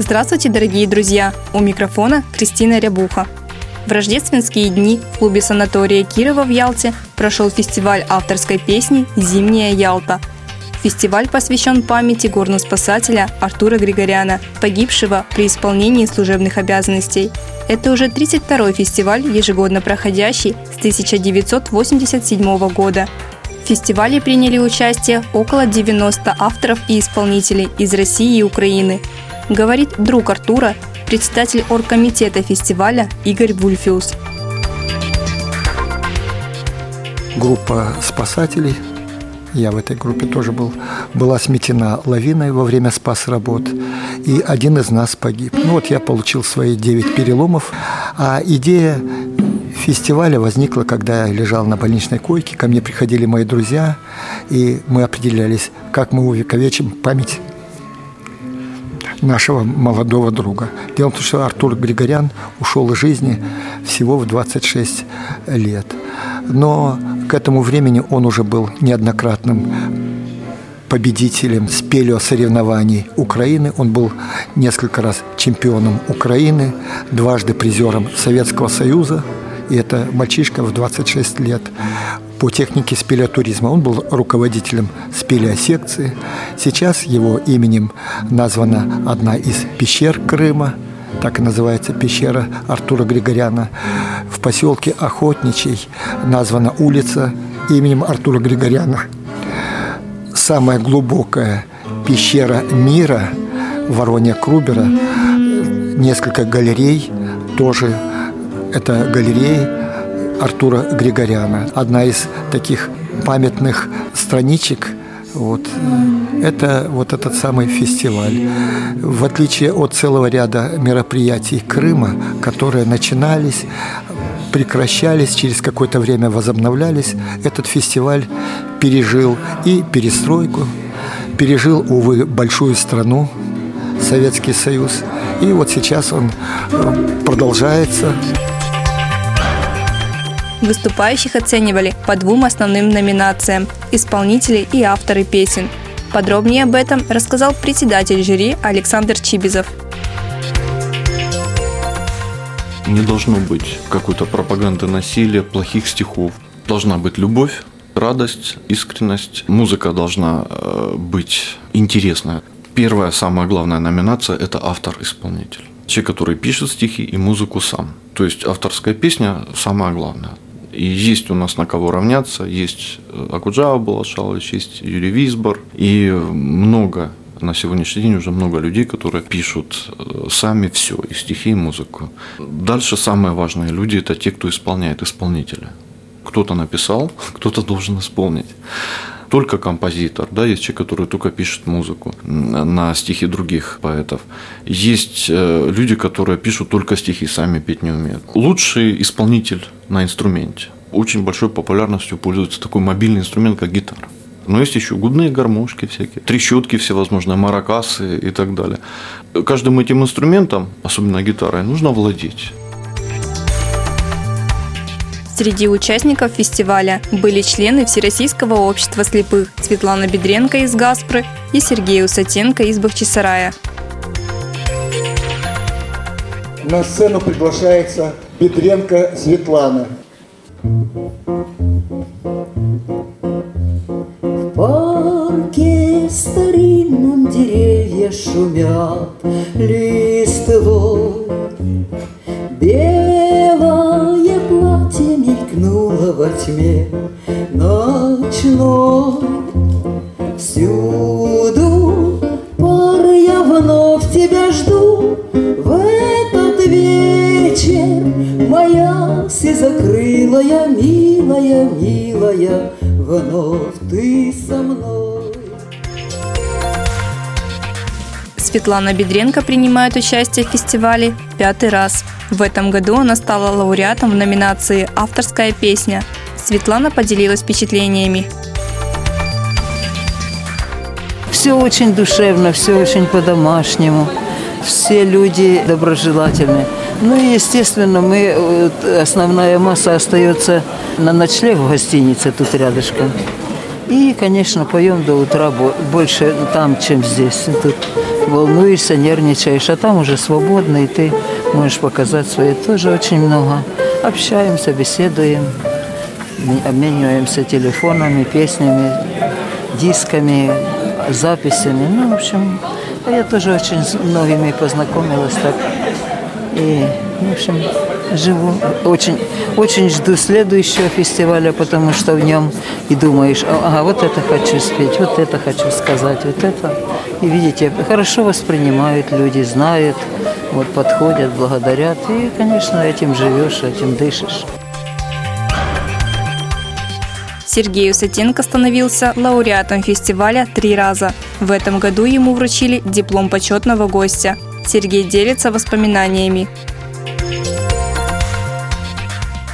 Здравствуйте, дорогие друзья! У микрофона Кристина Рябуха. В рождественские дни в клубе санатория Кирова в Ялте прошел фестиваль авторской песни «Зимняя Ялта». Фестиваль посвящен памяти горного спасателя Артура Григоряна, погибшего при исполнении служебных обязанностей. Это уже 32-й фестиваль, ежегодно проходящий с 1987 года. В фестивале приняли участие около 90 авторов и исполнителей из России и Украины, говорит друг Артура, председатель оргкомитета фестиваля Игорь Вульфиус. Группа спасателей, я в этой группе тоже был, была сметена лавиной во время спас работ, и один из нас погиб. Ну вот я получил свои 9 переломов, а идея фестиваля возникла, когда я лежал на больничной койке, ко мне приходили мои друзья, и мы определялись, как мы увековечим память нашего молодого друга. Дело в том, что Артур Григорян ушел из жизни всего в 26 лет. Но к этому времени он уже был неоднократным победителем спелео соревнований Украины. Он был несколько раз чемпионом Украины, дважды призером Советского Союза. И это мальчишка в 26 лет по технике спелеотуризма. Он был руководителем спелеосекции. Сейчас его именем названа одна из пещер Крыма, так и называется пещера Артура Григоряна. В поселке Охотничий названа улица именем Артура Григоряна. Самая глубокая пещера мира Воронья Крубера, несколько галерей, тоже это галереи Артура Григоряна. Одна из таких памятных страничек вот. Это вот этот самый фестиваль. В отличие от целого ряда мероприятий Крыма, которые начинались, прекращались, через какое-то время возобновлялись, этот фестиваль пережил и перестройку, пережил, увы, большую страну, Советский Союз. И вот сейчас он э, продолжается. Выступающих оценивали по двум основным номинациям – исполнители и авторы песен. Подробнее об этом рассказал председатель жюри Александр Чибизов. Не должно быть какой-то пропаганды насилия, плохих стихов. Должна быть любовь, радость, искренность. Музыка должна э, быть интересная. Первая, самая главная номинация – это автор-исполнитель. Человек, который пишет стихи и музыку сам. То есть авторская песня – самое главное. И есть у нас на кого равняться. Есть э, Акуджава Балашалович, есть Юрий Висбор. И много на сегодняшний день уже много людей, которые пишут э, сами все, и стихи, и музыку. Дальше самые важные люди – это те, кто исполняет, исполнители. Кто-то написал, кто-то должен исполнить только композитор, да, есть человек, который только пишет музыку на стихи других поэтов. Есть э, люди, которые пишут только стихи, сами петь не умеют. Лучший исполнитель на инструменте. Очень большой популярностью пользуется такой мобильный инструмент, как гитара. Но есть еще губные гармошки всякие, трещотки всевозможные, маракасы и так далее. Каждым этим инструментом, особенно гитарой, нужно владеть. Среди участников фестиваля были члены Всероссийского общества слепых Светлана Бедренко из «Гаспры» и Сергей Усатенко из Бахчисарая. На сцену приглашается Бедренко Светлана. В парке старинном деревья шумят листвой. Мелькнуло во тьме ночной. Всюду пар я вновь тебя жду В этот вечер моя закрылая, милая, милая Вновь ты со мной. Светлана Бедренко принимает участие в фестивале пятый раз. В этом году она стала лауреатом в номинации «Авторская песня». Светлана поделилась впечатлениями. Все очень душевно, все очень по-домашнему. Все люди доброжелательны. Ну и, естественно, мы, основная масса остается на ночлег в гостинице тут рядышком. И, конечно, поем до утра больше там, чем здесь. Тут волнуешься, нервничаешь, а там уже свободно, и ты можешь показать свои тоже очень много. Общаемся, беседуем, обмениваемся телефонами, песнями, дисками, записями. Ну, в общем, я тоже очень с многими познакомилась так. И, в общем, живу. Очень, очень жду следующего фестиваля, потому что в нем и думаешь, ага, вот это хочу спеть, вот это хочу сказать, вот это. И видите, хорошо воспринимают люди, знают, вот подходят, благодарят. И, конечно, этим живешь, этим дышишь. Сергей Усатенко становился лауреатом фестиваля три раза. В этом году ему вручили диплом почетного гостя. Сергей делится воспоминаниями.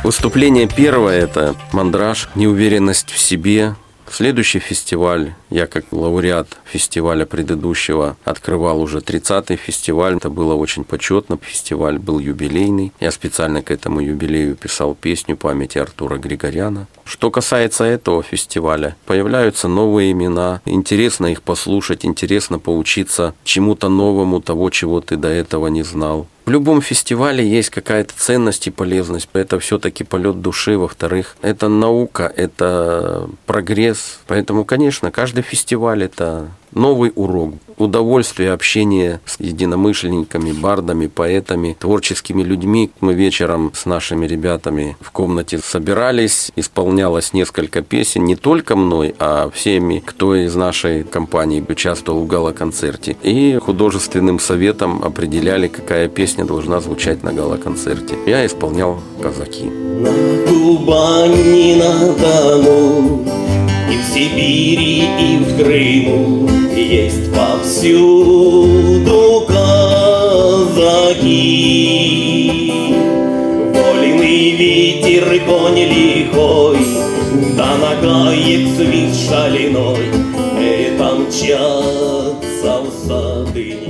Выступление первое – это мандраж, неуверенность в себе, Следующий фестиваль, я как лауреат фестиваля предыдущего открывал уже 30-й фестиваль. Это было очень почетно. Фестиваль был юбилейный. Я специально к этому юбилею писал песню памяти Артура Григоряна. Что касается этого фестиваля, появляются новые имена. Интересно их послушать, интересно поучиться чему-то новому, того, чего ты до этого не знал. В любом фестивале есть какая-то ценность и полезность. Это все-таки полет души. Во-вторых, это наука, это прогресс. Поэтому, конечно, каждый фестиваль это новый урок. Удовольствие общения с единомышленниками, бардами, поэтами, творческими людьми. Мы вечером с нашими ребятами в комнате собирались, исполнялось несколько песен, не только мной, а всеми, кто из нашей компании участвовал в гала-концерте. И художественным советом определяли, какая песня должна звучать на гала-концерте. Я исполнял «Казаки». На Кубани, на Дону и в Сибири, и в Крыму Есть повсюду казаки. Вольный ветер, конь лихой Да нагаек свист шалиной Это мчатся в сады.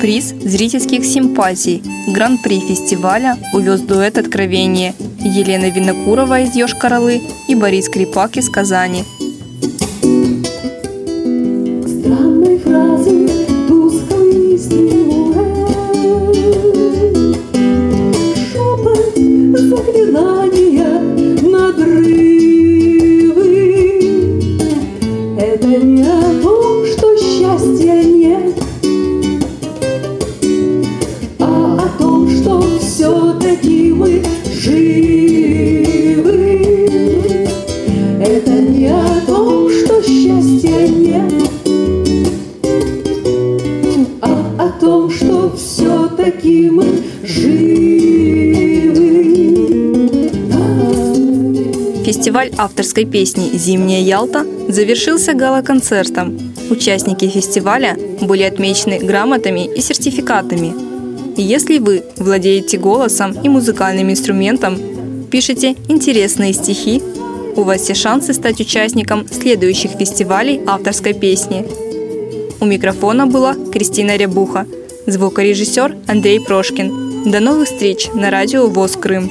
Приз зрительских симпатий. Гран-при фестиваля увез дуэт «Откровение» Елена Винокурова из Йошкар-Олы и Борис Крипак из Казани. Фестиваль авторской песни «Зимняя Ялта» завершился гала-концертом. Участники фестиваля были отмечены грамотами и сертификатами – если вы владеете голосом и музыкальным инструментом, пишете интересные стихи, у вас все шансы стать участником следующих фестивалей авторской песни. У микрофона была Кристина Рябуха, звукорежиссер Андрей Прошкин. До новых встреч на радио ВОЗ Крым.